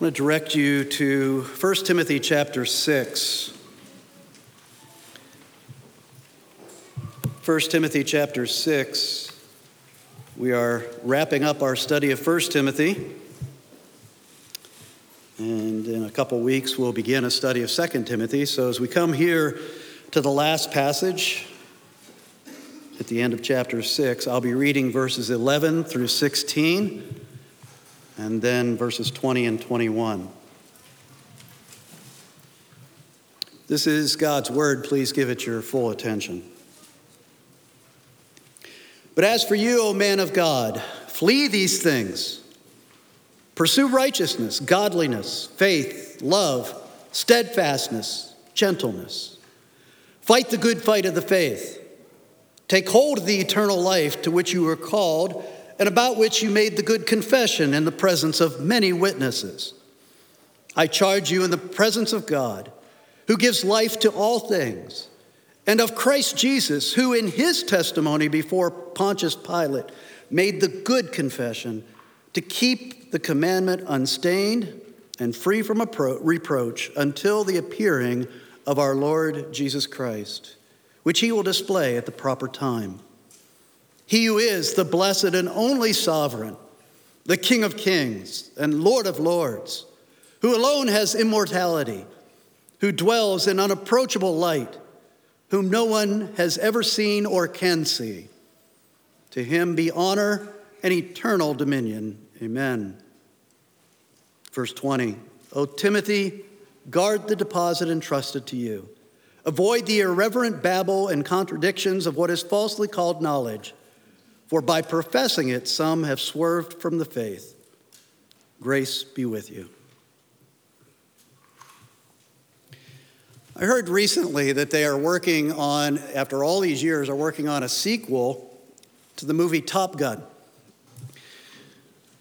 I want to direct you to 1 Timothy chapter 6. 1 Timothy chapter 6. We are wrapping up our study of 1 Timothy. And in a couple weeks, we'll begin a study of 2 Timothy. So as we come here to the last passage at the end of chapter 6, I'll be reading verses 11 through 16 and then verses 20 and 21. This is God's word. Please give it your full attention. But as for you, O man of God, flee these things. Pursue righteousness, godliness, faith, love, steadfastness, gentleness. Fight the good fight of the faith. Take hold of the eternal life to which you were called and about which you made the good confession in the presence of many witnesses. I charge you in the presence of God, who gives life to all things, and of Christ Jesus, who in his testimony before Pontius Pilate made the good confession to keep the commandment unstained and free from reproach until the appearing of our Lord Jesus Christ, which he will display at the proper time. He who is the blessed and only sovereign, the King of kings and Lord of lords, who alone has immortality, who dwells in unapproachable light, whom no one has ever seen or can see. To him be honor and eternal dominion. Amen. Verse 20 O Timothy, guard the deposit entrusted to you. Avoid the irreverent babble and contradictions of what is falsely called knowledge for by professing it, some have swerved from the faith. Grace be with you. I heard recently that they are working on, after all these years, are working on a sequel to the movie Top Gun.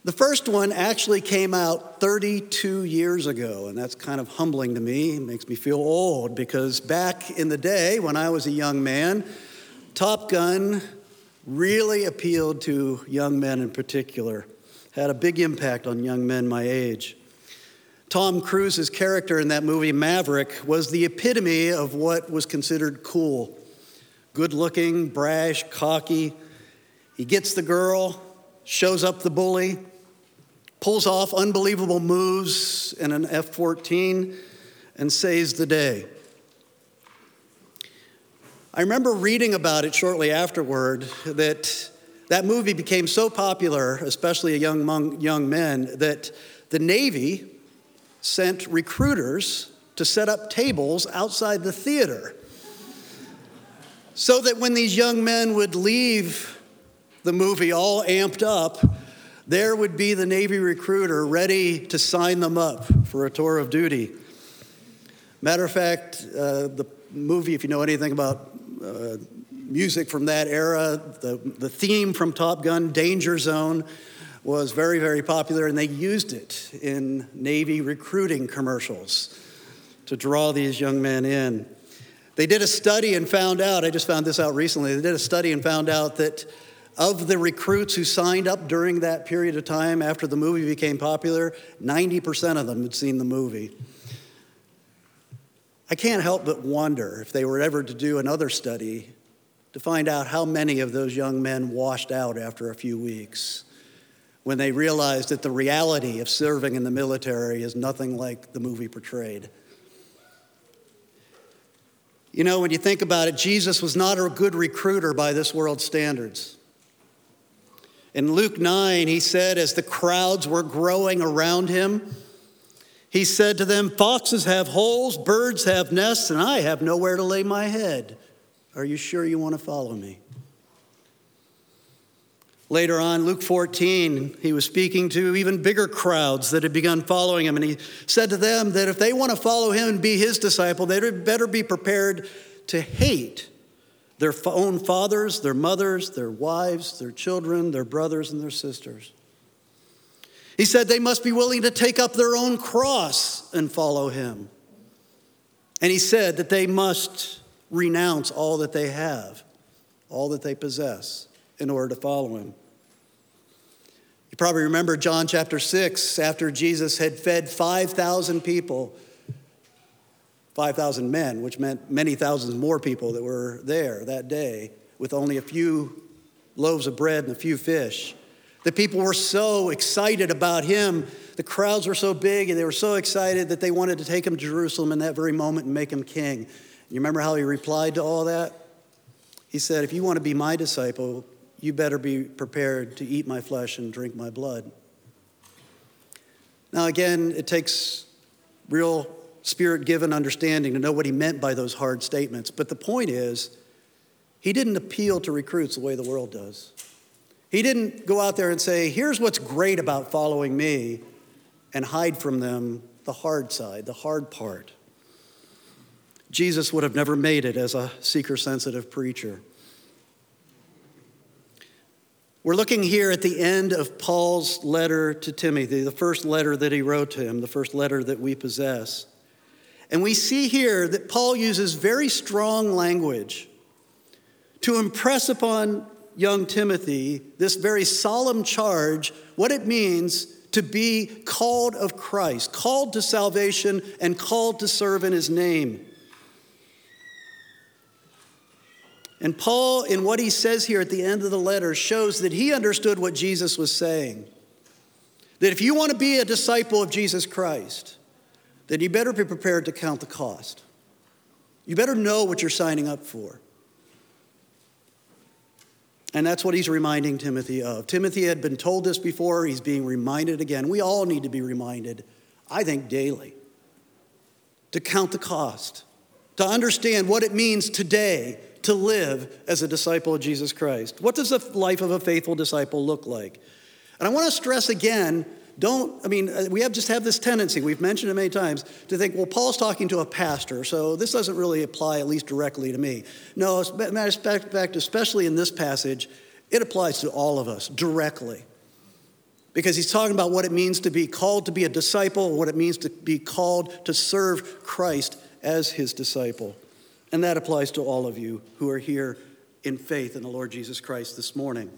The first one actually came out 32 years ago, and that's kind of humbling to me. It makes me feel old because back in the day when I was a young man, Top Gun really appealed to young men in particular, had a big impact on young men my age. Tom Cruise's character in that movie, Maverick, was the epitome of what was considered cool good looking, brash, cocky. He gets the girl, shows up the bully, pulls off unbelievable moves in an F 14, and saves the day. I remember reading about it shortly afterward that that movie became so popular, especially among young men, that the Navy sent recruiters to set up tables outside the theater so that when these young men would leave the movie all amped up, there would be the Navy recruiter ready to sign them up for a tour of duty. Matter of fact, uh, the movie, if you know anything about uh, music from that era. The, the theme from Top Gun, Danger Zone, was very, very popular, and they used it in Navy recruiting commercials to draw these young men in. They did a study and found out, I just found this out recently, they did a study and found out that of the recruits who signed up during that period of time after the movie became popular, 90% of them had seen the movie. I can't help but wonder if they were ever to do another study to find out how many of those young men washed out after a few weeks when they realized that the reality of serving in the military is nothing like the movie portrayed. You know, when you think about it, Jesus was not a good recruiter by this world's standards. In Luke 9, he said, as the crowds were growing around him, he said to them, Foxes have holes, birds have nests, and I have nowhere to lay my head. Are you sure you want to follow me? Later on, Luke 14, he was speaking to even bigger crowds that had begun following him, and he said to them that if they want to follow him and be his disciple, they'd better be prepared to hate their own fathers, their mothers, their wives, their children, their brothers, and their sisters. He said they must be willing to take up their own cross and follow him. And he said that they must renounce all that they have, all that they possess, in order to follow him. You probably remember John chapter 6, after Jesus had fed 5,000 people, 5,000 men, which meant many thousands more people that were there that day, with only a few loaves of bread and a few fish. The people were so excited about him. The crowds were so big and they were so excited that they wanted to take him to Jerusalem in that very moment and make him king. You remember how he replied to all that? He said, If you want to be my disciple, you better be prepared to eat my flesh and drink my blood. Now, again, it takes real spirit given understanding to know what he meant by those hard statements. But the point is, he didn't appeal to recruits the way the world does. He didn't go out there and say, here's what's great about following me, and hide from them the hard side, the hard part. Jesus would have never made it as a seeker sensitive preacher. We're looking here at the end of Paul's letter to Timothy, the first letter that he wrote to him, the first letter that we possess. And we see here that Paul uses very strong language to impress upon young Timothy this very solemn charge, what it means to be called of Christ, called to salvation, and called to serve in his name. And Paul, in what he says here at the end of the letter, shows that he understood what Jesus was saying. That if you want to be a disciple of Jesus Christ, then you better be prepared to count the cost. You better know what you're signing up for. And that's what he's reminding Timothy of. Timothy had been told this before, he's being reminded again. We all need to be reminded, I think, daily, to count the cost, to understand what it means today to live as a disciple of Jesus Christ. What does the life of a faithful disciple look like? And I want to stress again don't, I mean, uh, we have just have this tendency, we've mentioned it many times, to think, well, Paul's talking to a pastor, so this doesn't really apply, at least directly to me. No, as a matter of fact, especially in this passage, it applies to all of us directly. Because he's talking about what it means to be called to be a disciple, what it means to be called to serve Christ as his disciple. And that applies to all of you who are here in faith in the Lord Jesus Christ this morning.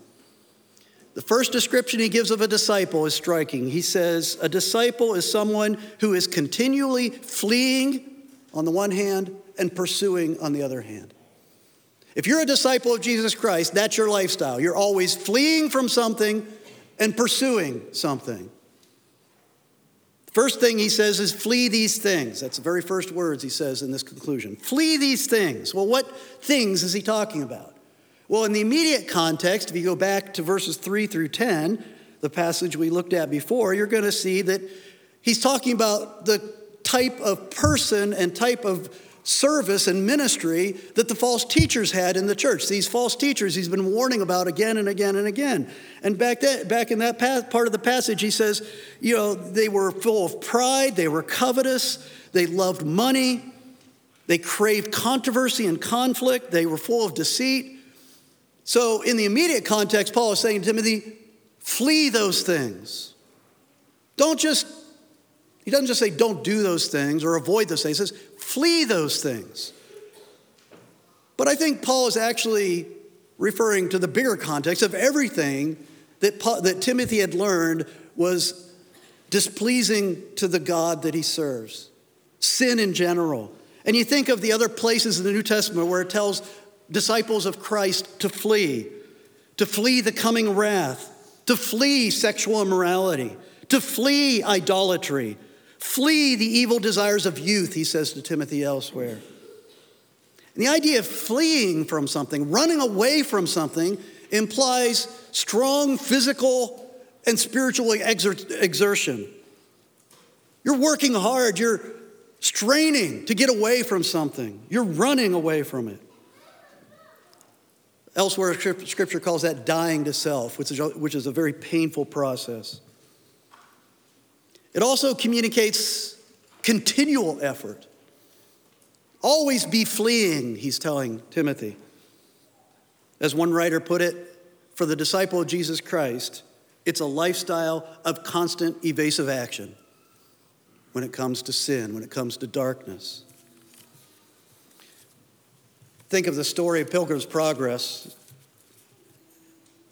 The first description he gives of a disciple is striking. He says, A disciple is someone who is continually fleeing on the one hand and pursuing on the other hand. If you're a disciple of Jesus Christ, that's your lifestyle. You're always fleeing from something and pursuing something. The First thing he says is flee these things. That's the very first words he says in this conclusion. Flee these things. Well, what things is he talking about? Well, in the immediate context, if you go back to verses 3 through 10, the passage we looked at before, you're going to see that he's talking about the type of person and type of service and ministry that the false teachers had in the church. These false teachers he's been warning about again and again and again. And back, that, back in that part of the passage, he says, you know, they were full of pride, they were covetous, they loved money, they craved controversy and conflict, they were full of deceit. So, in the immediate context, Paul is saying to Timothy, flee those things. Don't just, he doesn't just say don't do those things or avoid those things, he says flee those things. But I think Paul is actually referring to the bigger context of everything that, Paul, that Timothy had learned was displeasing to the God that he serves, sin in general. And you think of the other places in the New Testament where it tells disciples of Christ to flee, to flee the coming wrath, to flee sexual immorality, to flee idolatry, flee the evil desires of youth, he says to Timothy elsewhere. And the idea of fleeing from something, running away from something, implies strong physical and spiritual exer- exertion. You're working hard, you're straining to get away from something, you're running away from it. Elsewhere, Scripture calls that dying to self, which is, which is a very painful process. It also communicates continual effort. Always be fleeing, he's telling Timothy. As one writer put it, for the disciple of Jesus Christ, it's a lifestyle of constant evasive action when it comes to sin, when it comes to darkness. Think of the story of Pilgrim's Progress.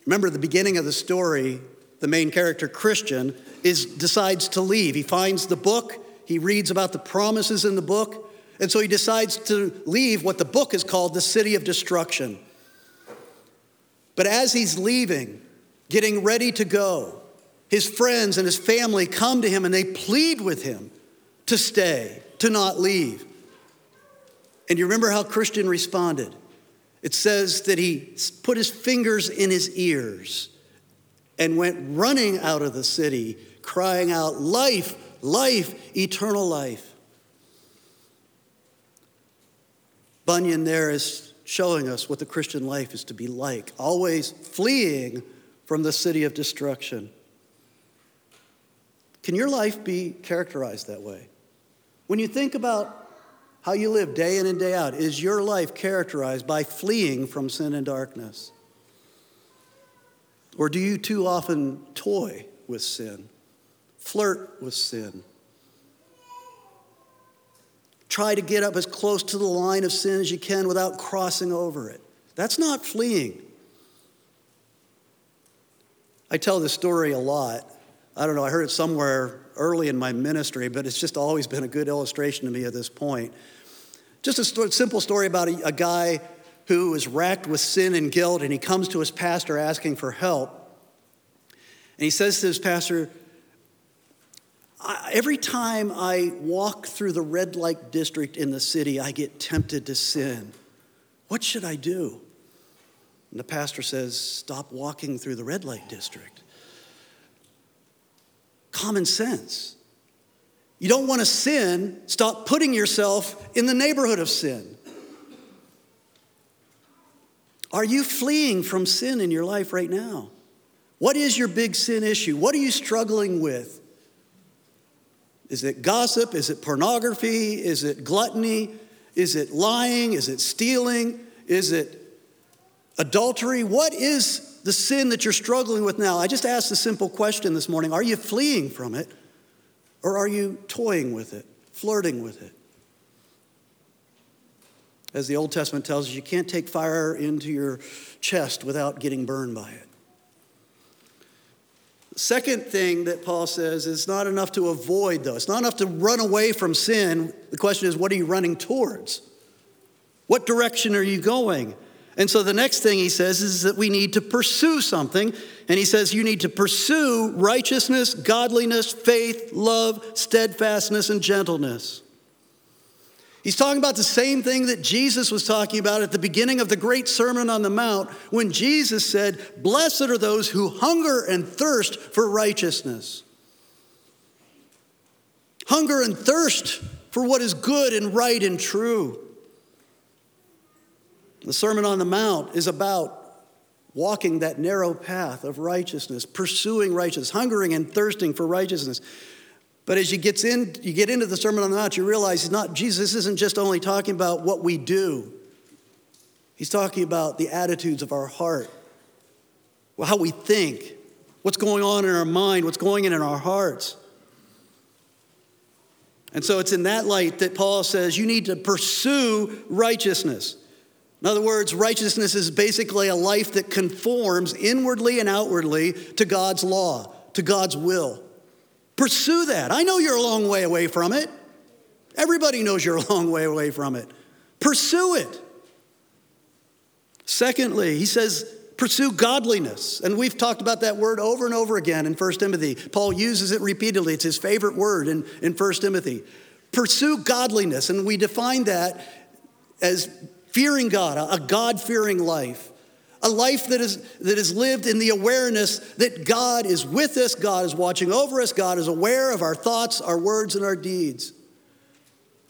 Remember, the beginning of the story the main character, Christian, is, decides to leave. He finds the book, he reads about the promises in the book, and so he decides to leave what the book is called the city of destruction. But as he's leaving, getting ready to go, his friends and his family come to him and they plead with him to stay, to not leave. And you remember how Christian responded? It says that he put his fingers in his ears and went running out of the city, crying out, Life, life, eternal life. Bunyan there is showing us what the Christian life is to be like, always fleeing from the city of destruction. Can your life be characterized that way? When you think about how you live day in and day out, is your life characterized by fleeing from sin and darkness? Or do you too often toy with sin, flirt with sin? Try to get up as close to the line of sin as you can without crossing over it. That's not fleeing. I tell this story a lot. I don't know, I heard it somewhere early in my ministry, but it's just always been a good illustration to me at this point. Just a st- simple story about a, a guy who is racked with sin and guilt, and he comes to his pastor asking for help. And he says to his pastor, Every time I walk through the red light district in the city, I get tempted to sin. What should I do? And the pastor says, Stop walking through the red light district. Common sense. You don't want to sin, stop putting yourself in the neighborhood of sin. Are you fleeing from sin in your life right now? What is your big sin issue? What are you struggling with? Is it gossip? Is it pornography? Is it gluttony? Is it lying? Is it stealing? Is it adultery? What is the sin that you're struggling with now? I just asked a simple question this morning Are you fleeing from it? Or are you toying with it, flirting with it? As the Old Testament tells us, you can't take fire into your chest without getting burned by it. Second thing that Paul says is not enough to avoid, though. It's not enough to run away from sin. The question is, what are you running towards? What direction are you going? And so the next thing he says is that we need to pursue something. And he says you need to pursue righteousness, godliness, faith, love, steadfastness, and gentleness. He's talking about the same thing that Jesus was talking about at the beginning of the great Sermon on the Mount when Jesus said, Blessed are those who hunger and thirst for righteousness. Hunger and thirst for what is good and right and true. The Sermon on the Mount is about walking that narrow path of righteousness, pursuing righteousness, hungering and thirsting for righteousness. But as you get, in, you get into the Sermon on the Mount, you realize not, Jesus isn't just only talking about what we do, he's talking about the attitudes of our heart, how we think, what's going on in our mind, what's going on in our hearts. And so it's in that light that Paul says you need to pursue righteousness. In other words, righteousness is basically a life that conforms inwardly and outwardly to God's law, to God's will. Pursue that. I know you're a long way away from it. Everybody knows you're a long way away from it. Pursue it. Secondly, he says, pursue godliness. And we've talked about that word over and over again in 1 Timothy. Paul uses it repeatedly. It's his favorite word in, in 1 Timothy. Pursue godliness. And we define that as fearing God, a God fearing life a life that is, that is lived in the awareness that God is with us, God is watching over us, God is aware of our thoughts, our words, and our deeds.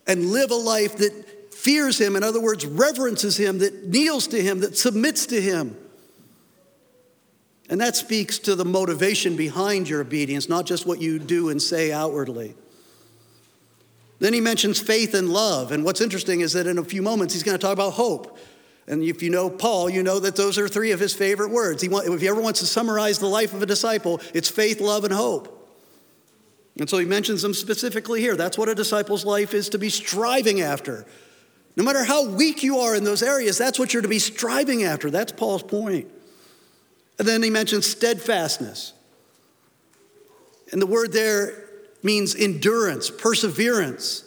And live a life that fears Him, in other words, reverences Him, that kneels to Him, that submits to Him. And that speaks to the motivation behind your obedience, not just what you do and say outwardly. Then he mentions faith and love. And what's interesting is that in a few moments he's going to talk about hope. And if you know Paul, you know that those are three of his favorite words. He want, if he ever wants to summarize the life of a disciple, it's faith, love, and hope. And so he mentions them specifically here. That's what a disciple's life is to be striving after. No matter how weak you are in those areas, that's what you're to be striving after. That's Paul's point. And then he mentions steadfastness. And the word there means endurance, perseverance.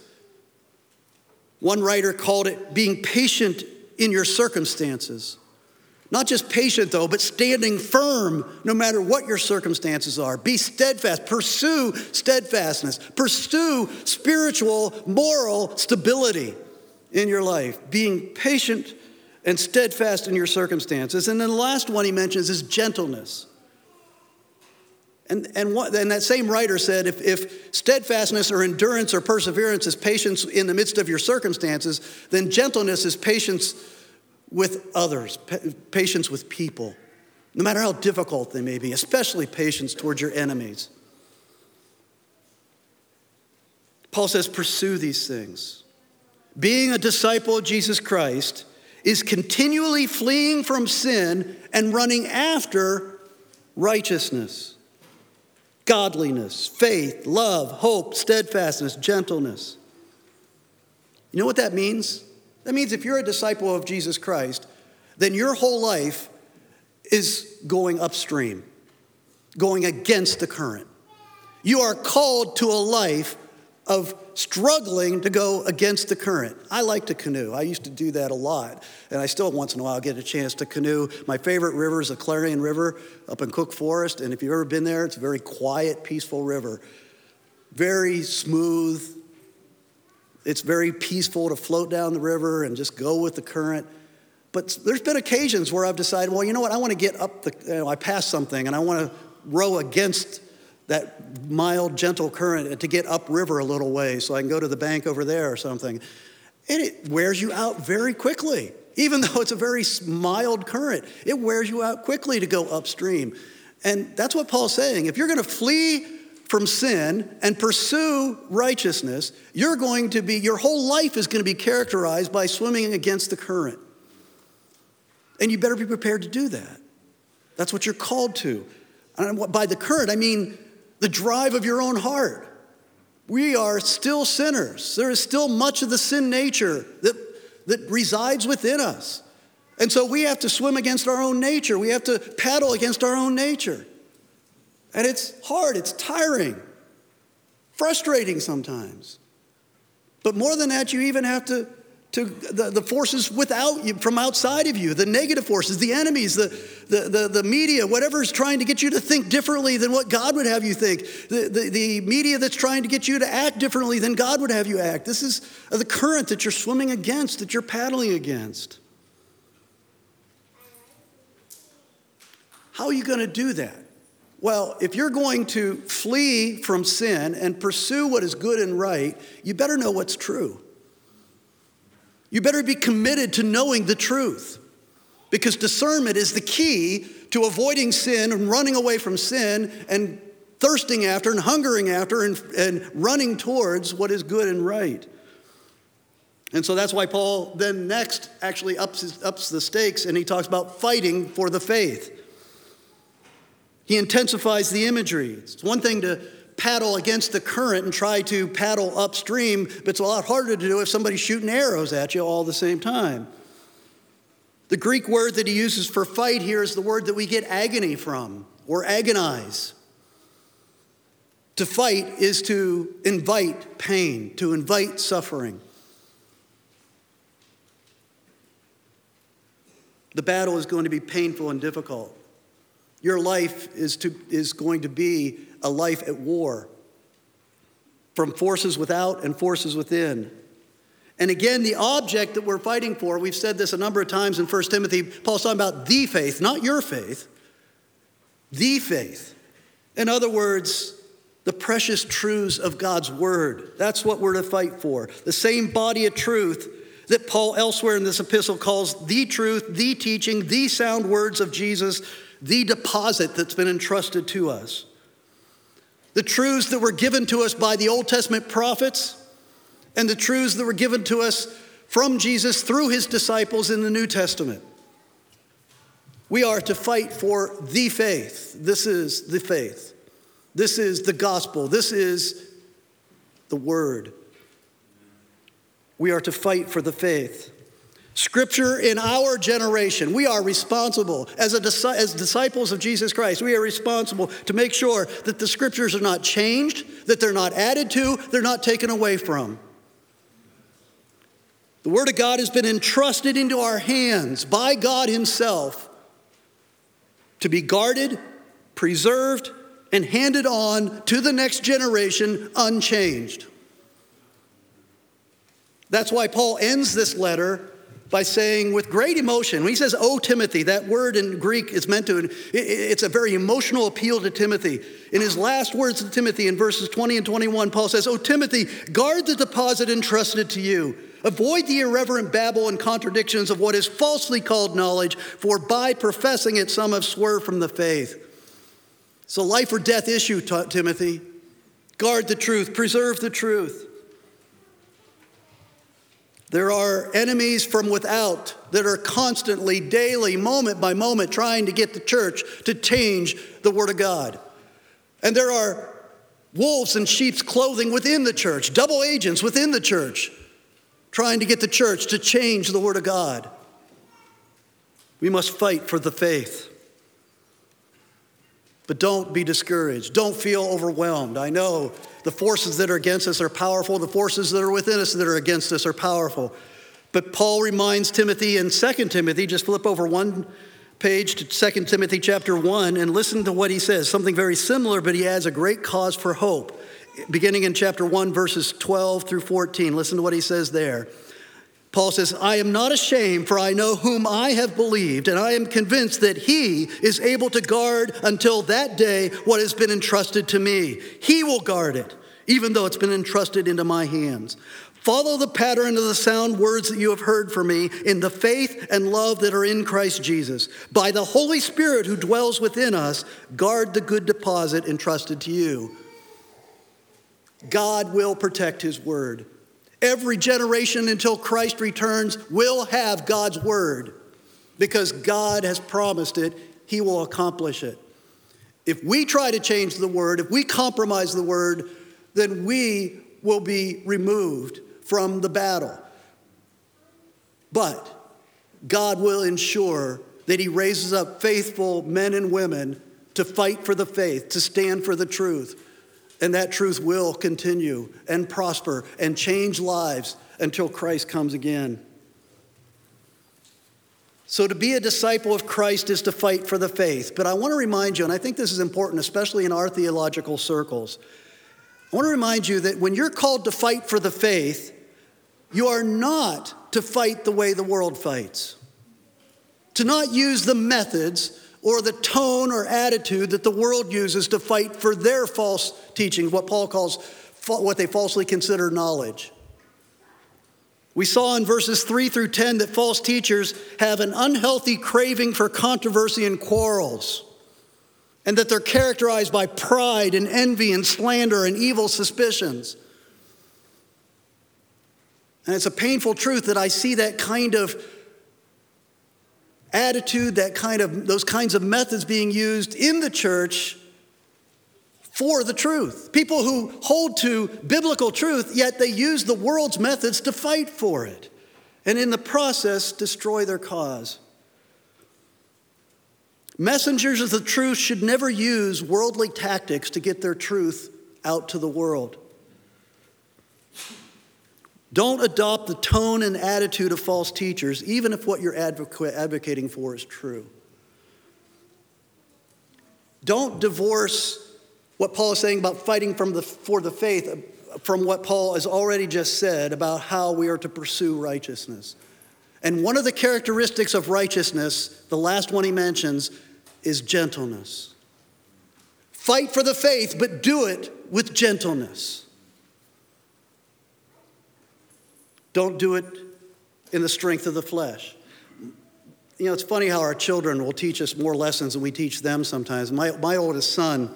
One writer called it being patient in your circumstances. Not just patient, though, but standing firm no matter what your circumstances are. Be steadfast. Pursue steadfastness. Pursue spiritual, moral stability in your life. Being patient and steadfast in your circumstances. And then the last one he mentions is gentleness. And, and, what, and that same writer said if, if steadfastness or endurance or perseverance is patience in the midst of your circumstances, then gentleness is patience with others, patience with people, no matter how difficult they may be, especially patience towards your enemies. Paul says, pursue these things. Being a disciple of Jesus Christ is continually fleeing from sin and running after righteousness, godliness, faith, love, hope, steadfastness, gentleness. You know what that means? That means if you're a disciple of Jesus Christ, then your whole life is going upstream, going against the current. You are called to a life of struggling to go against the current. I like to canoe. I used to do that a lot, and I still once in a while get a chance to canoe. My favorite river is the Clarion River up in Cook Forest, and if you've ever been there, it's a very quiet, peaceful river. Very smooth, it's very peaceful to float down the river and just go with the current. But there's been occasions where I've decided, well, you know what, I want to get up the, you know, I pass something and I want to row against that mild, gentle current to get upriver a little way so I can go to the bank over there or something. And it wears you out very quickly. Even though it's a very mild current, it wears you out quickly to go upstream. And that's what Paul's saying. If you're going to flee from sin and pursue righteousness, you're going to be, your whole life is going to be characterized by swimming against the current. And you better be prepared to do that. That's what you're called to. And by the current, I mean the drive of your own heart. We are still sinners. There is still much of the sin nature that, that resides within us. And so we have to swim against our own nature. We have to paddle against our own nature. And it's hard, it's tiring, frustrating sometimes. But more than that, you even have to, to the, the forces without you, from outside of you, the negative forces, the enemies, the, the, the, the media, whatever's trying to get you to think differently than what God would have you think, the, the, the media that's trying to get you to act differently than God would have you act. This is the current that you're swimming against, that you're paddling against. How are you going to do that? Well, if you're going to flee from sin and pursue what is good and right, you better know what's true. You better be committed to knowing the truth because discernment is the key to avoiding sin and running away from sin and thirsting after and hungering after and, and running towards what is good and right. And so that's why Paul then next actually ups, ups the stakes and he talks about fighting for the faith. He intensifies the imagery. It's one thing to paddle against the current and try to paddle upstream, but it's a lot harder to do if somebody's shooting arrows at you all the same time. The Greek word that he uses for fight here is the word that we get agony from, or agonize. To fight is to invite pain, to invite suffering. The battle is going to be painful and difficult. Your life is, to, is going to be a life at war from forces without and forces within. And again, the object that we're fighting for, we've said this a number of times in 1 Timothy, Paul's talking about the faith, not your faith, the faith. In other words, the precious truths of God's word. That's what we're to fight for. The same body of truth that Paul elsewhere in this epistle calls the truth, the teaching, the sound words of Jesus the deposit that's been entrusted to us. The truths that were given to us by the Old Testament prophets and the truths that were given to us from Jesus through his disciples in the New Testament. We are to fight for the faith. This is the faith. This is the gospel. This is the word. We are to fight for the faith. Scripture in our generation, we are responsible as, a, as disciples of Jesus Christ. We are responsible to make sure that the Scriptures are not changed, that they're not added to, they're not taken away from. The Word of God has been entrusted into our hands by God Himself to be guarded, preserved, and handed on to the next generation unchanged. That's why Paul ends this letter by saying with great emotion, when he says, Oh, Timothy, that word in Greek is meant to, it's a very emotional appeal to Timothy. In his last words to Timothy in verses 20 and 21, Paul says, Oh, Timothy, guard the deposit entrusted to you. Avoid the irreverent babble and contradictions of what is falsely called knowledge, for by professing it, some have swerved from the faith. It's a life or death issue, Timothy. Guard the truth, preserve the truth. There are enemies from without that are constantly, daily, moment by moment, trying to get the church to change the Word of God. And there are wolves in sheep's clothing within the church, double agents within the church, trying to get the church to change the Word of God. We must fight for the faith. But don't be discouraged. Don't feel overwhelmed. I know the forces that are against us are powerful, the forces that are within us that are against us are powerful. But Paul reminds Timothy in 2 Timothy, just flip over one page to 2 Timothy chapter 1 and listen to what he says. Something very similar, but he adds a great cause for hope. Beginning in chapter 1, verses 12 through 14. Listen to what he says there. Paul says, I am not ashamed, for I know whom I have believed, and I am convinced that he is able to guard until that day what has been entrusted to me. He will guard it, even though it's been entrusted into my hands. Follow the pattern of the sound words that you have heard from me in the faith and love that are in Christ Jesus. By the Holy Spirit who dwells within us, guard the good deposit entrusted to you. God will protect his word. Every generation until Christ returns will have God's word because God has promised it, He will accomplish it. If we try to change the word, if we compromise the word, then we will be removed from the battle. But God will ensure that He raises up faithful men and women to fight for the faith, to stand for the truth. And that truth will continue and prosper and change lives until Christ comes again. So, to be a disciple of Christ is to fight for the faith. But I want to remind you, and I think this is important, especially in our theological circles. I want to remind you that when you're called to fight for the faith, you are not to fight the way the world fights, to not use the methods or the tone or attitude that the world uses to fight for their false teachings, what Paul calls what they falsely consider knowledge. We saw in verses 3 through 10 that false teachers have an unhealthy craving for controversy and quarrels, and that they're characterized by pride and envy and slander and evil suspicions. And it's a painful truth that I see that kind of attitude, that kind of, those kinds of methods being used in the church for the truth. People who hold to biblical truth, yet they use the world's methods to fight for it, and in the process, destroy their cause. Messengers of the truth should never use worldly tactics to get their truth out to the world. Don't adopt the tone and attitude of false teachers, even if what you're advocating for is true. Don't divorce what Paul is saying about fighting the, for the faith uh, from what Paul has already just said about how we are to pursue righteousness. And one of the characteristics of righteousness, the last one he mentions, is gentleness. Fight for the faith, but do it with gentleness. Don't do it in the strength of the flesh. You know, it's funny how our children will teach us more lessons than we teach them sometimes. My, my oldest son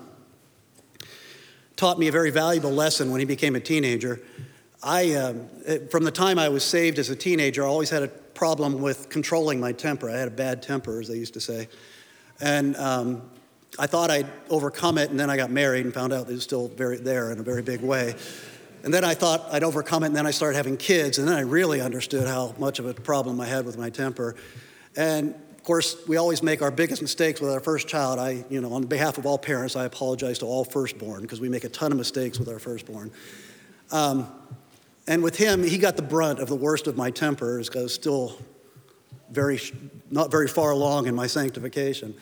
taught me a very valuable lesson when he became a teenager. I, uh, from the time I was saved as a teenager, I always had a problem with controlling my temper. I had a bad temper, as they used to say. And um, I thought I'd overcome it, and then I got married and found out it was still very there in a very big way. And then I thought I'd overcome it, and then I started having kids, and then I really understood how much of a problem I had with my temper. And of course, we always make our biggest mistakes with our first child. I, you know, on behalf of all parents, I apologize to all firstborn because we make a ton of mistakes with our firstborn. Um, and with him, he got the brunt of the worst of my temper because still very, not very far along in my sanctification.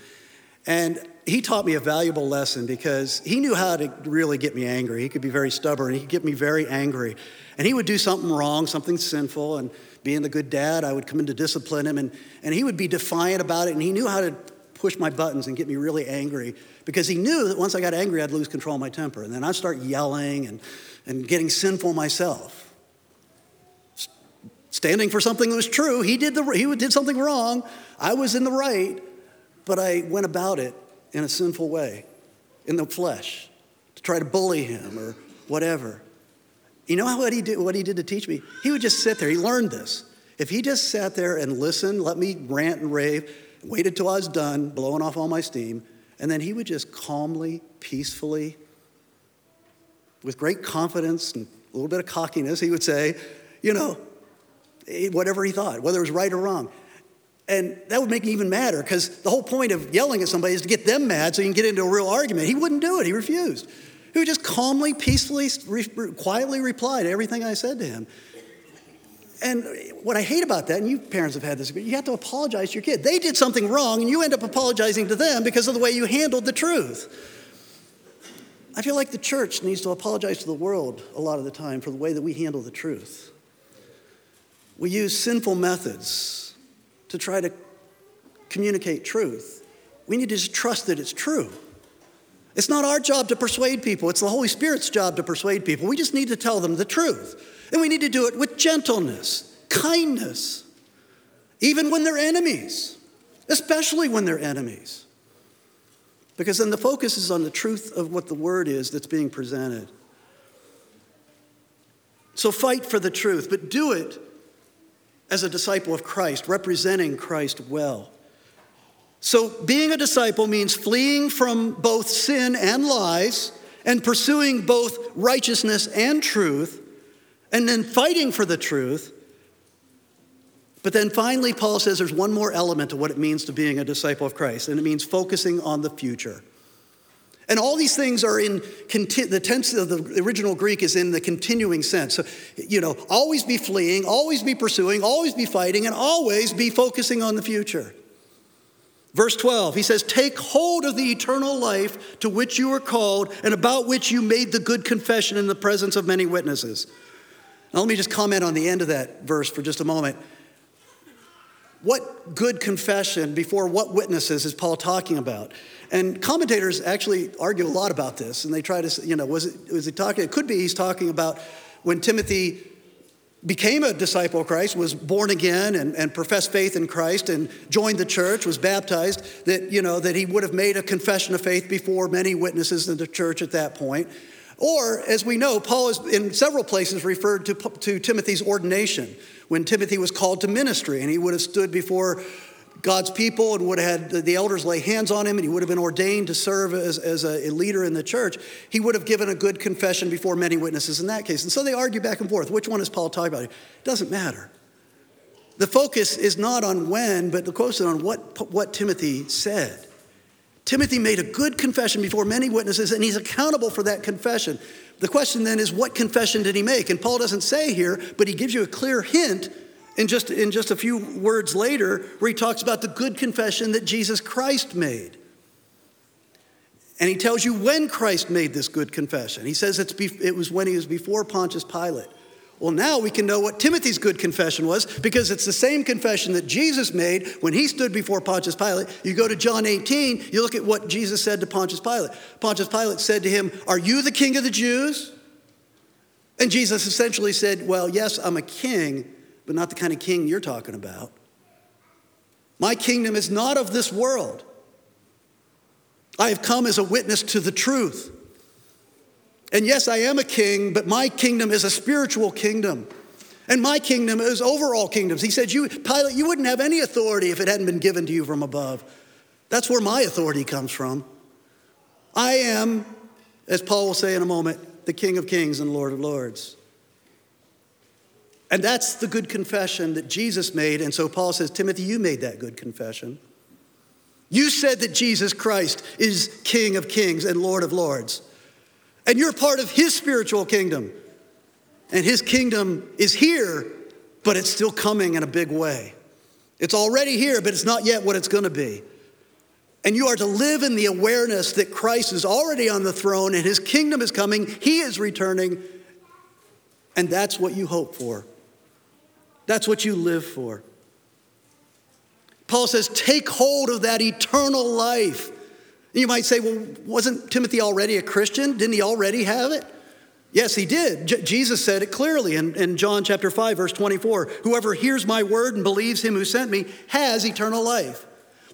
And he taught me a valuable lesson because he knew how to really get me angry. He could be very stubborn. He could get me very angry. And he would do something wrong, something sinful, and being the good dad, I would come in to discipline him, and, and he would be defiant about it, and he knew how to push my buttons and get me really angry because he knew that once I got angry, I'd lose control of my temper. And then I'd start yelling and, and getting sinful myself. Standing for something that was true, he did, the, he did something wrong. I was in the right, but I went about it in a sinful way, in the flesh, to try to bully him or whatever. You know what he did, what he did to teach me? He would just sit there. He learned this. If he just sat there and listened, let me rant and rave, waited till I was done, blowing off all my steam, and then he would just calmly, peacefully, with great confidence and a little bit of cockiness, he would say, you know, eh, whatever he thought, whether it was right or wrong. And that would make me even madder because the whole point of yelling at somebody is to get them mad so you can get into a real argument. He wouldn't do it, he refused. He would just calmly, peacefully, re- quietly reply to everything I said to him. And what I hate about that, and you parents have had this, but you have to apologize to your kid. They did something wrong, and you end up apologizing to them because of the way you handled the truth. I feel like the church needs to apologize to the world a lot of the time for the way that we handle the truth. We use sinful methods to try to communicate truth. We need to just trust that it's true. It's not our job to persuade people, it's the Holy Spirit's job to persuade people. We just need to tell them the truth. And we need to do it with gentleness, kindness, even when they're enemies, especially when they're enemies. Because then the focus is on the truth of what the word is that's being presented. So fight for the truth, but do it as a disciple of Christ, representing Christ well. So, being a disciple means fleeing from both sin and lies, and pursuing both righteousness and truth, and then fighting for the truth. But then finally, Paul says there's one more element to what it means to being a disciple of Christ, and it means focusing on the future. And all these things are in conti- the tense of the original Greek is in the continuing sense. So, you know, always be fleeing, always be pursuing, always be fighting, and always be focusing on the future. Verse 12, he says, Take hold of the eternal life to which you were called and about which you made the good confession in the presence of many witnesses. Now, let me just comment on the end of that verse for just a moment. What good confession before what witnesses is Paul talking about? And commentators actually argue a lot about this, and they try to, you know, was it was he talking? It could be he's talking about when Timothy became a disciple of Christ, was born again and, and professed faith in Christ and joined the church, was baptized, that, you know, that he would have made a confession of faith before many witnesses in the church at that point. Or, as we know, Paul is in several places referred to, to Timothy's ordination when Timothy was called to ministry and he would have stood before God's people and would have had the elders lay hands on him and he would have been ordained to serve as, as a leader in the church, he would have given a good confession before many witnesses in that case. And so they argue back and forth. Which one is Paul talking about? It doesn't matter. The focus is not on when, but the focus is on what, what Timothy said. Timothy made a good confession before many witnesses, and he's accountable for that confession. The question then is, what confession did he make? And Paul doesn't say here, but he gives you a clear hint in just, in just a few words later, where he talks about the good confession that Jesus Christ made. And he tells you when Christ made this good confession. He says be, it was when he was before Pontius Pilate. Well, now we can know what Timothy's good confession was because it's the same confession that Jesus made when he stood before Pontius Pilate. You go to John 18, you look at what Jesus said to Pontius Pilate. Pontius Pilate said to him, Are you the king of the Jews? And Jesus essentially said, Well, yes, I'm a king, but not the kind of king you're talking about. My kingdom is not of this world. I have come as a witness to the truth. And yes, I am a king, but my kingdom is a spiritual kingdom. And my kingdom is over all kingdoms. He said, you, Pilate, you wouldn't have any authority if it hadn't been given to you from above. That's where my authority comes from. I am, as Paul will say in a moment, the King of Kings and Lord of Lords. And that's the good confession that Jesus made. And so Paul says, Timothy, you made that good confession. You said that Jesus Christ is King of Kings and Lord of Lords. And you're part of his spiritual kingdom. And his kingdom is here, but it's still coming in a big way. It's already here, but it's not yet what it's going to be. And you are to live in the awareness that Christ is already on the throne and his kingdom is coming, he is returning, and that's what you hope for. That's what you live for. Paul says, take hold of that eternal life. You might say, well, wasn't Timothy already a Christian? Didn't he already have it? Yes, he did. J- Jesus said it clearly in, in John chapter 5, verse 24. Whoever hears my word and believes him who sent me has eternal life.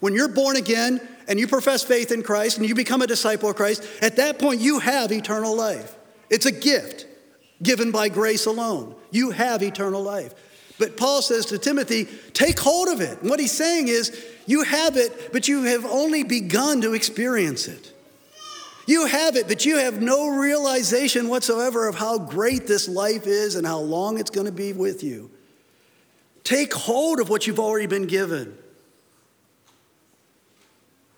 When you're born again and you profess faith in Christ and you become a disciple of Christ, at that point you have eternal life. It's a gift given by grace alone. You have eternal life. But Paul says to Timothy, take hold of it. And what he's saying is, you have it, but you have only begun to experience it. You have it, but you have no realization whatsoever of how great this life is and how long it's going to be with you. Take hold of what you've already been given.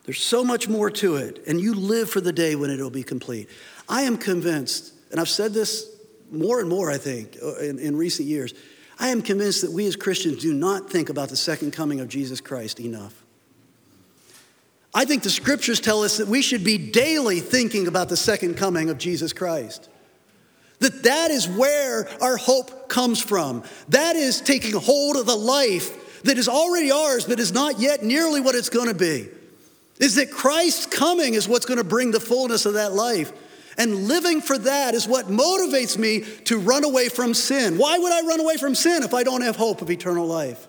There's so much more to it, and you live for the day when it'll be complete. I am convinced, and I've said this more and more, I think, uh, in, in recent years I am convinced that we as Christians do not think about the second coming of Jesus Christ enough. I think the scriptures tell us that we should be daily thinking about the second coming of Jesus Christ. That that is where our hope comes from. That is taking hold of the life that is already ours but is not yet nearly what it's going to be. Is that Christ's coming is what's going to bring the fullness of that life. And living for that is what motivates me to run away from sin. Why would I run away from sin if I don't have hope of eternal life?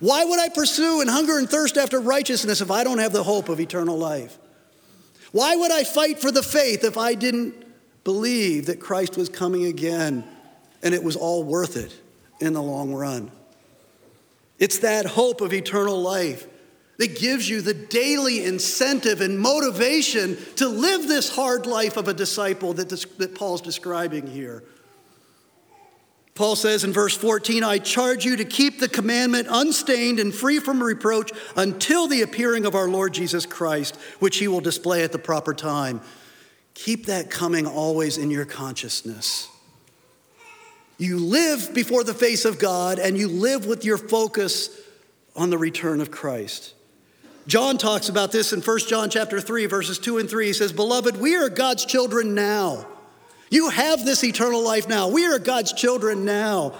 Why would I pursue and hunger and thirst after righteousness if I don't have the hope of eternal life? Why would I fight for the faith if I didn't believe that Christ was coming again and it was all worth it in the long run? It's that hope of eternal life that gives you the daily incentive and motivation to live this hard life of a disciple that, this, that Paul's describing here. Paul says in verse 14, I charge you to keep the commandment unstained and free from reproach until the appearing of our Lord Jesus Christ, which he will display at the proper time. Keep that coming always in your consciousness. You live before the face of God and you live with your focus on the return of Christ. John talks about this in 1 John chapter 3 verses 2 and 3. He says, "Beloved, we are God's children now. You have this eternal life now. We are God's children now.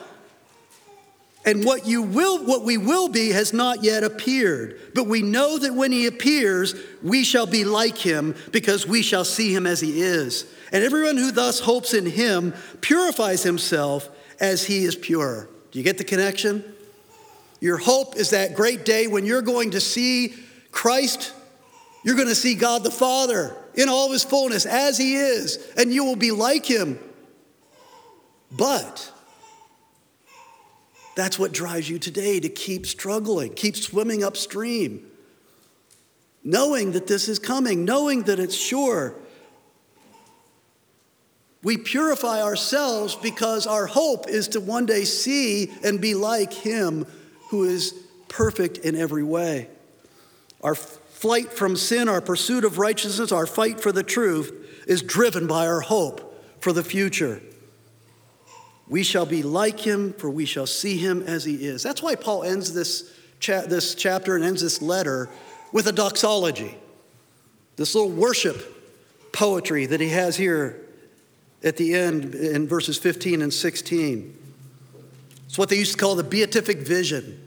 And what you will what we will be has not yet appeared, but we know that when he appears, we shall be like him because we shall see him as he is. And everyone who thus hopes in him purifies himself as he is pure." Do you get the connection? Your hope is that great day when you're going to see Christ, you're going to see God the Father in all of his fullness as he is, and you will be like him. But that's what drives you today to keep struggling, keep swimming upstream, knowing that this is coming, knowing that it's sure. We purify ourselves because our hope is to one day see and be like Him who is perfect in every way. Our flight from sin, our pursuit of righteousness, our fight for the truth is driven by our hope for the future. We shall be like him, for we shall see him as he is. That's why Paul ends this, cha- this chapter and ends this letter with a doxology, this little worship poetry that he has here at the end in verses 15 and 16. It's what they used to call the beatific vision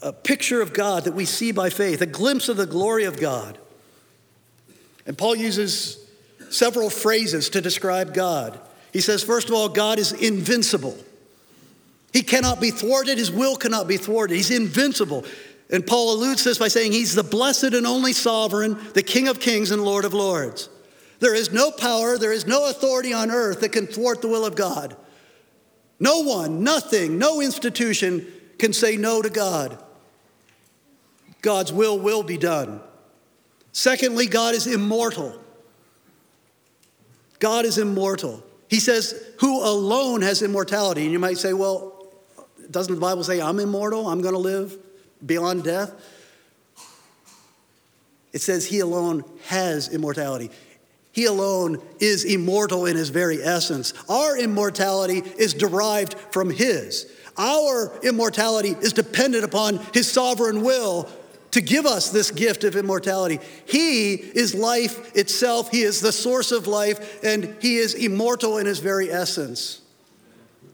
a picture of God that we see by faith, a glimpse of the glory of God. And Paul uses several phrases to describe God. He says, first of all, God is invincible. He cannot be thwarted, his will cannot be thwarted. He's invincible. And Paul alludes to this by saying he's the blessed and only sovereign, the King of kings and Lord of lords. There is no power, there is no authority on earth that can thwart the will of God. No one, nothing, no institution can say no to God. God's will will be done. Secondly, God is immortal. God is immortal. He says, Who alone has immortality? And you might say, Well, doesn't the Bible say I'm immortal? I'm going to live beyond death? It says He alone has immortality. He alone is immortal in his very essence. Our immortality is derived from his. Our immortality is dependent upon his sovereign will to give us this gift of immortality. He is life itself, He is the source of life, and He is immortal in His very essence.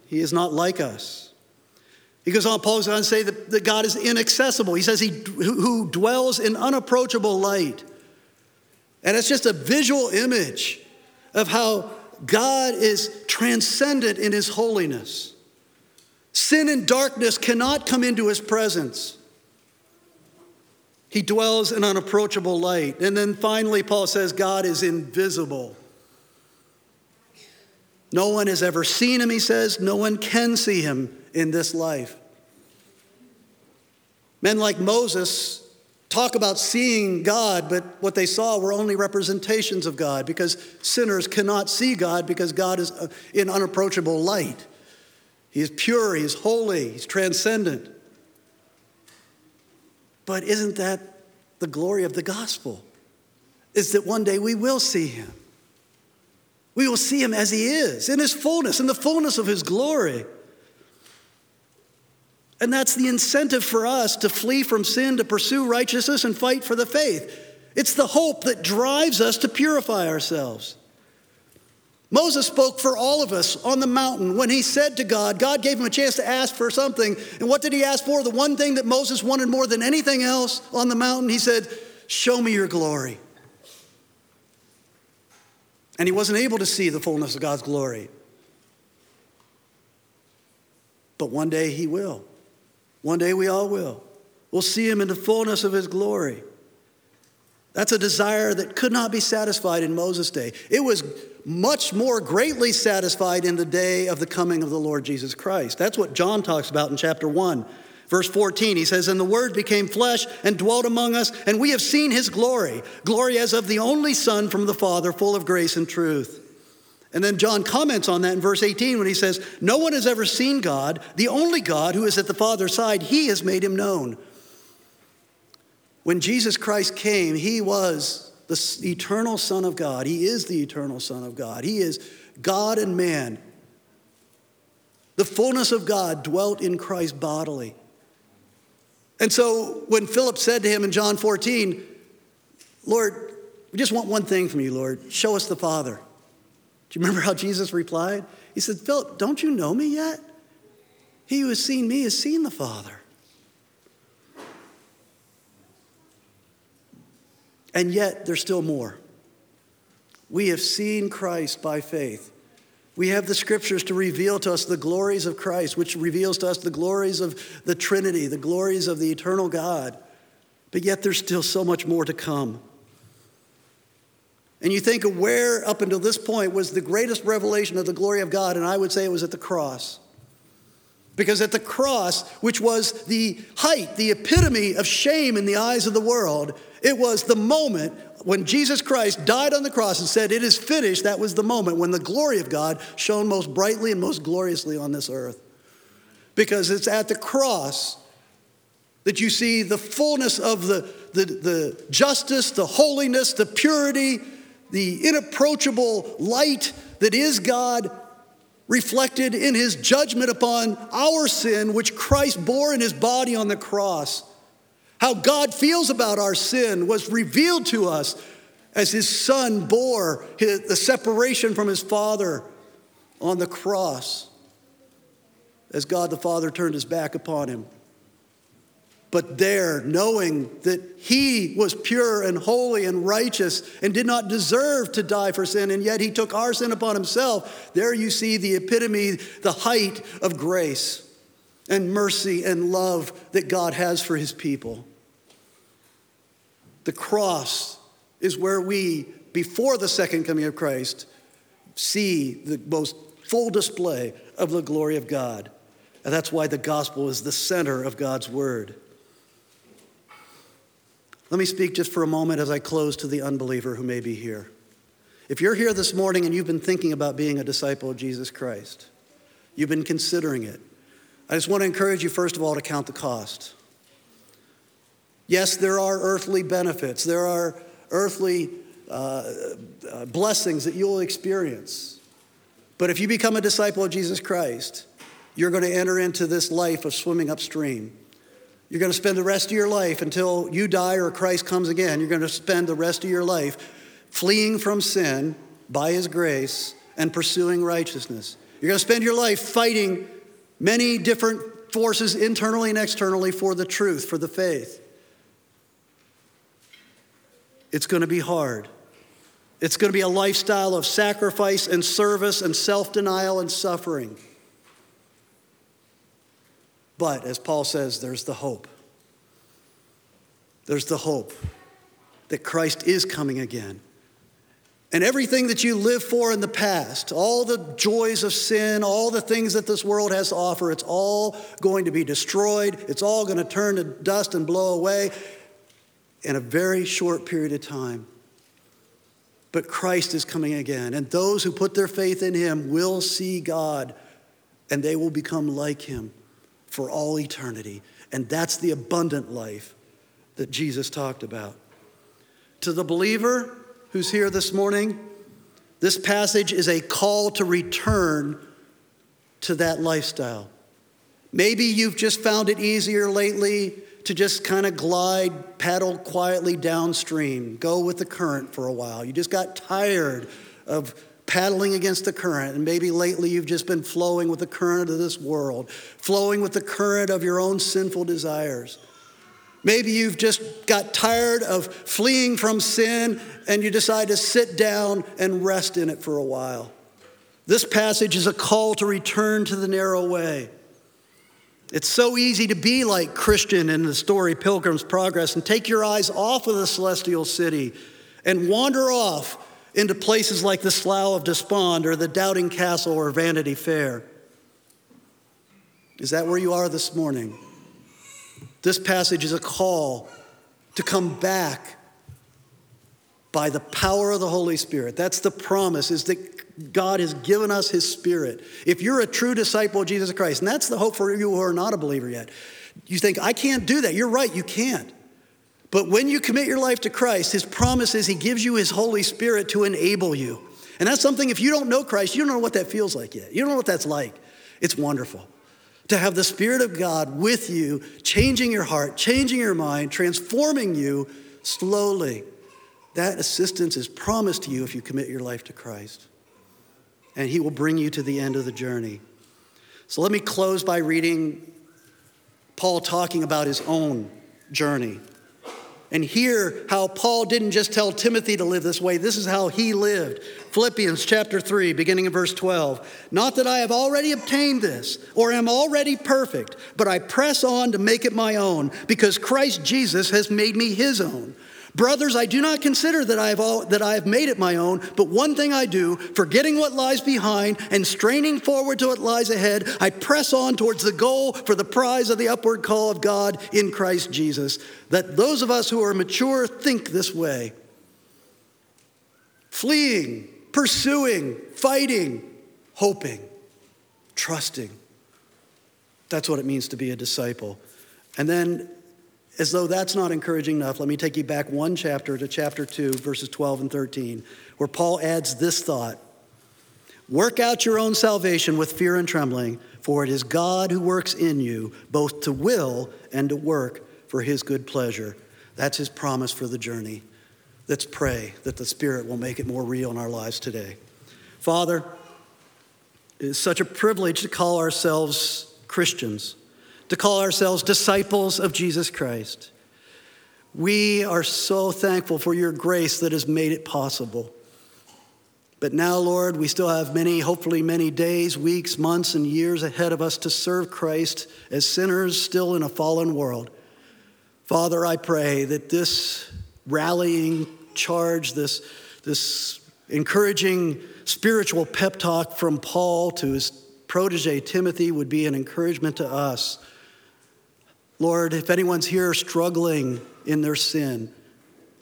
He is not like us. He goes on, Paul goes on to say that, that God is inaccessible. He says, He who dwells in unapproachable light. And it's just a visual image of how God is transcendent in His holiness. Sin and darkness cannot come into His presence. He dwells in unapproachable light. And then finally, Paul says God is invisible. No one has ever seen him, he says. No one can see him in this life. Men like Moses talk about seeing God, but what they saw were only representations of God because sinners cannot see God because God is uh, in unapproachable light. He is pure, He is holy, He's transcendent. But isn't that the glory of the gospel? Is that one day we will see him. We will see him as he is, in his fullness, in the fullness of his glory. And that's the incentive for us to flee from sin, to pursue righteousness, and fight for the faith. It's the hope that drives us to purify ourselves. Moses spoke for all of us on the mountain when he said to God, God gave him a chance to ask for something. And what did he ask for? The one thing that Moses wanted more than anything else on the mountain, he said, Show me your glory. And he wasn't able to see the fullness of God's glory. But one day he will. One day we all will. We'll see him in the fullness of his glory. That's a desire that could not be satisfied in Moses' day. It was much more greatly satisfied in the day of the coming of the Lord Jesus Christ. That's what John talks about in chapter 1. Verse 14, he says, And the Word became flesh and dwelt among us, and we have seen his glory, glory as of the only Son from the Father, full of grace and truth. And then John comments on that in verse 18 when he says, No one has ever seen God, the only God who is at the Father's side, he has made him known. When Jesus Christ came, he was the eternal Son of God. He is the eternal Son of God. He is God and man. The fullness of God dwelt in Christ bodily. And so when Philip said to him in John 14, Lord, we just want one thing from you, Lord. Show us the Father. Do you remember how Jesus replied? He said, Philip, don't you know me yet? He who has seen me has seen the Father. And yet, there's still more. We have seen Christ by faith. We have the scriptures to reveal to us the glories of Christ, which reveals to us the glories of the Trinity, the glories of the eternal God. But yet, there's still so much more to come. And you think of where, up until this point, was the greatest revelation of the glory of God, and I would say it was at the cross. Because at the cross, which was the height, the epitome of shame in the eyes of the world, it was the moment when Jesus Christ died on the cross and said, It is finished. That was the moment when the glory of God shone most brightly and most gloriously on this earth. Because it's at the cross that you see the fullness of the, the, the justice, the holiness, the purity, the inapproachable light that is God reflected in his judgment upon our sin, which Christ bore in his body on the cross. How God feels about our sin was revealed to us as his son bore his, the separation from his father on the cross, as God the Father turned his back upon him. But there, knowing that he was pure and holy and righteous and did not deserve to die for sin, and yet he took our sin upon himself, there you see the epitome, the height of grace and mercy and love that God has for his people. The cross is where we, before the second coming of Christ, see the most full display of the glory of God. And that's why the gospel is the center of God's word. Let me speak just for a moment as I close to the unbeliever who may be here. If you're here this morning and you've been thinking about being a disciple of Jesus Christ, you've been considering it, I just want to encourage you, first of all, to count the cost. Yes, there are earthly benefits, there are earthly uh, uh, blessings that you'll experience. But if you become a disciple of Jesus Christ, you're going to enter into this life of swimming upstream. You're going to spend the rest of your life until you die or Christ comes again. You're going to spend the rest of your life fleeing from sin by His grace and pursuing righteousness. You're going to spend your life fighting many different forces internally and externally for the truth, for the faith. It's going to be hard. It's going to be a lifestyle of sacrifice and service and self denial and suffering. But as Paul says, there's the hope. There's the hope that Christ is coming again. And everything that you lived for in the past, all the joys of sin, all the things that this world has to offer, it's all going to be destroyed. It's all going to turn to dust and blow away in a very short period of time. But Christ is coming again, and those who put their faith in him will see God, and they will become like him for all eternity. And that's the abundant life that Jesus talked about. To the believer who's here this morning, this passage is a call to return to that lifestyle. Maybe you've just found it easier lately to just kind of glide, paddle quietly downstream, go with the current for a while. You just got tired of paddling against the current. And maybe lately you've just been flowing with the current of this world, flowing with the current of your own sinful desires. Maybe you've just got tired of fleeing from sin and you decide to sit down and rest in it for a while. This passage is a call to return to the narrow way. It's so easy to be like Christian in the story Pilgrim's Progress and take your eyes off of the celestial city and wander off into places like the Slough of Despond or the Doubting Castle or Vanity Fair. Is that where you are this morning? This passage is a call to come back by the power of the Holy Spirit. That's the promise, is that God has given us His Spirit. If you're a true disciple of Jesus Christ, and that's the hope for you who are not a believer yet, you think, I can't do that. You're right, you can't. But when you commit your life to Christ, His promise is He gives you His Holy Spirit to enable you. And that's something, if you don't know Christ, you don't know what that feels like yet. You don't know what that's like. It's wonderful to have the Spirit of God with you, changing your heart, changing your mind, transforming you slowly. That assistance is promised to you if you commit your life to Christ. And He will bring you to the end of the journey. So let me close by reading Paul talking about his own journey and hear how Paul didn't just tell Timothy to live this way. This is how he lived. Philippians chapter 3, beginning in verse 12. Not that I have already obtained this or am already perfect, but I press on to make it my own because Christ Jesus has made me his own. Brothers, I do not consider that I, have all, that I have made it my own, but one thing I do, forgetting what lies behind and straining forward to what lies ahead, I press on towards the goal for the prize of the upward call of God in Christ Jesus. That those of us who are mature think this way fleeing, pursuing, fighting, hoping, trusting. That's what it means to be a disciple. And then as though that's not encouraging enough, let me take you back one chapter to chapter 2, verses 12 and 13, where Paul adds this thought Work out your own salvation with fear and trembling, for it is God who works in you both to will and to work for his good pleasure. That's his promise for the journey. Let's pray that the Spirit will make it more real in our lives today. Father, it is such a privilege to call ourselves Christians to call ourselves disciples of Jesus Christ. We are so thankful for your grace that has made it possible. But now, Lord, we still have many, hopefully, many days, weeks, months, and years ahead of us to serve Christ as sinners still in a fallen world. Father, I pray that this rallying charge, this, this encouraging spiritual pep talk from Paul to his protege Timothy would be an encouragement to us Lord, if anyone's here struggling in their sin,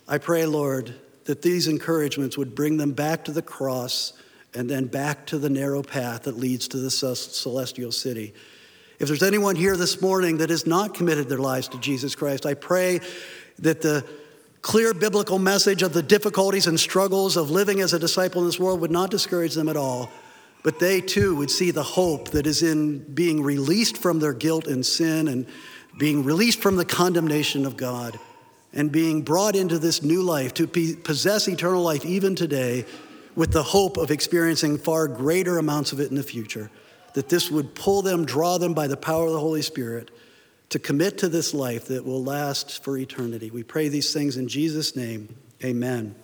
I pray, Lord, that these encouragements would bring them back to the cross and then back to the narrow path that leads to the celestial city. If there's anyone here this morning that has not committed their lives to Jesus Christ, I pray that the clear biblical message of the difficulties and struggles of living as a disciple in this world would not discourage them at all, but they too would see the hope that is in being released from their guilt and sin and being released from the condemnation of God and being brought into this new life to possess eternal life even today with the hope of experiencing far greater amounts of it in the future. That this would pull them, draw them by the power of the Holy Spirit to commit to this life that will last for eternity. We pray these things in Jesus' name. Amen.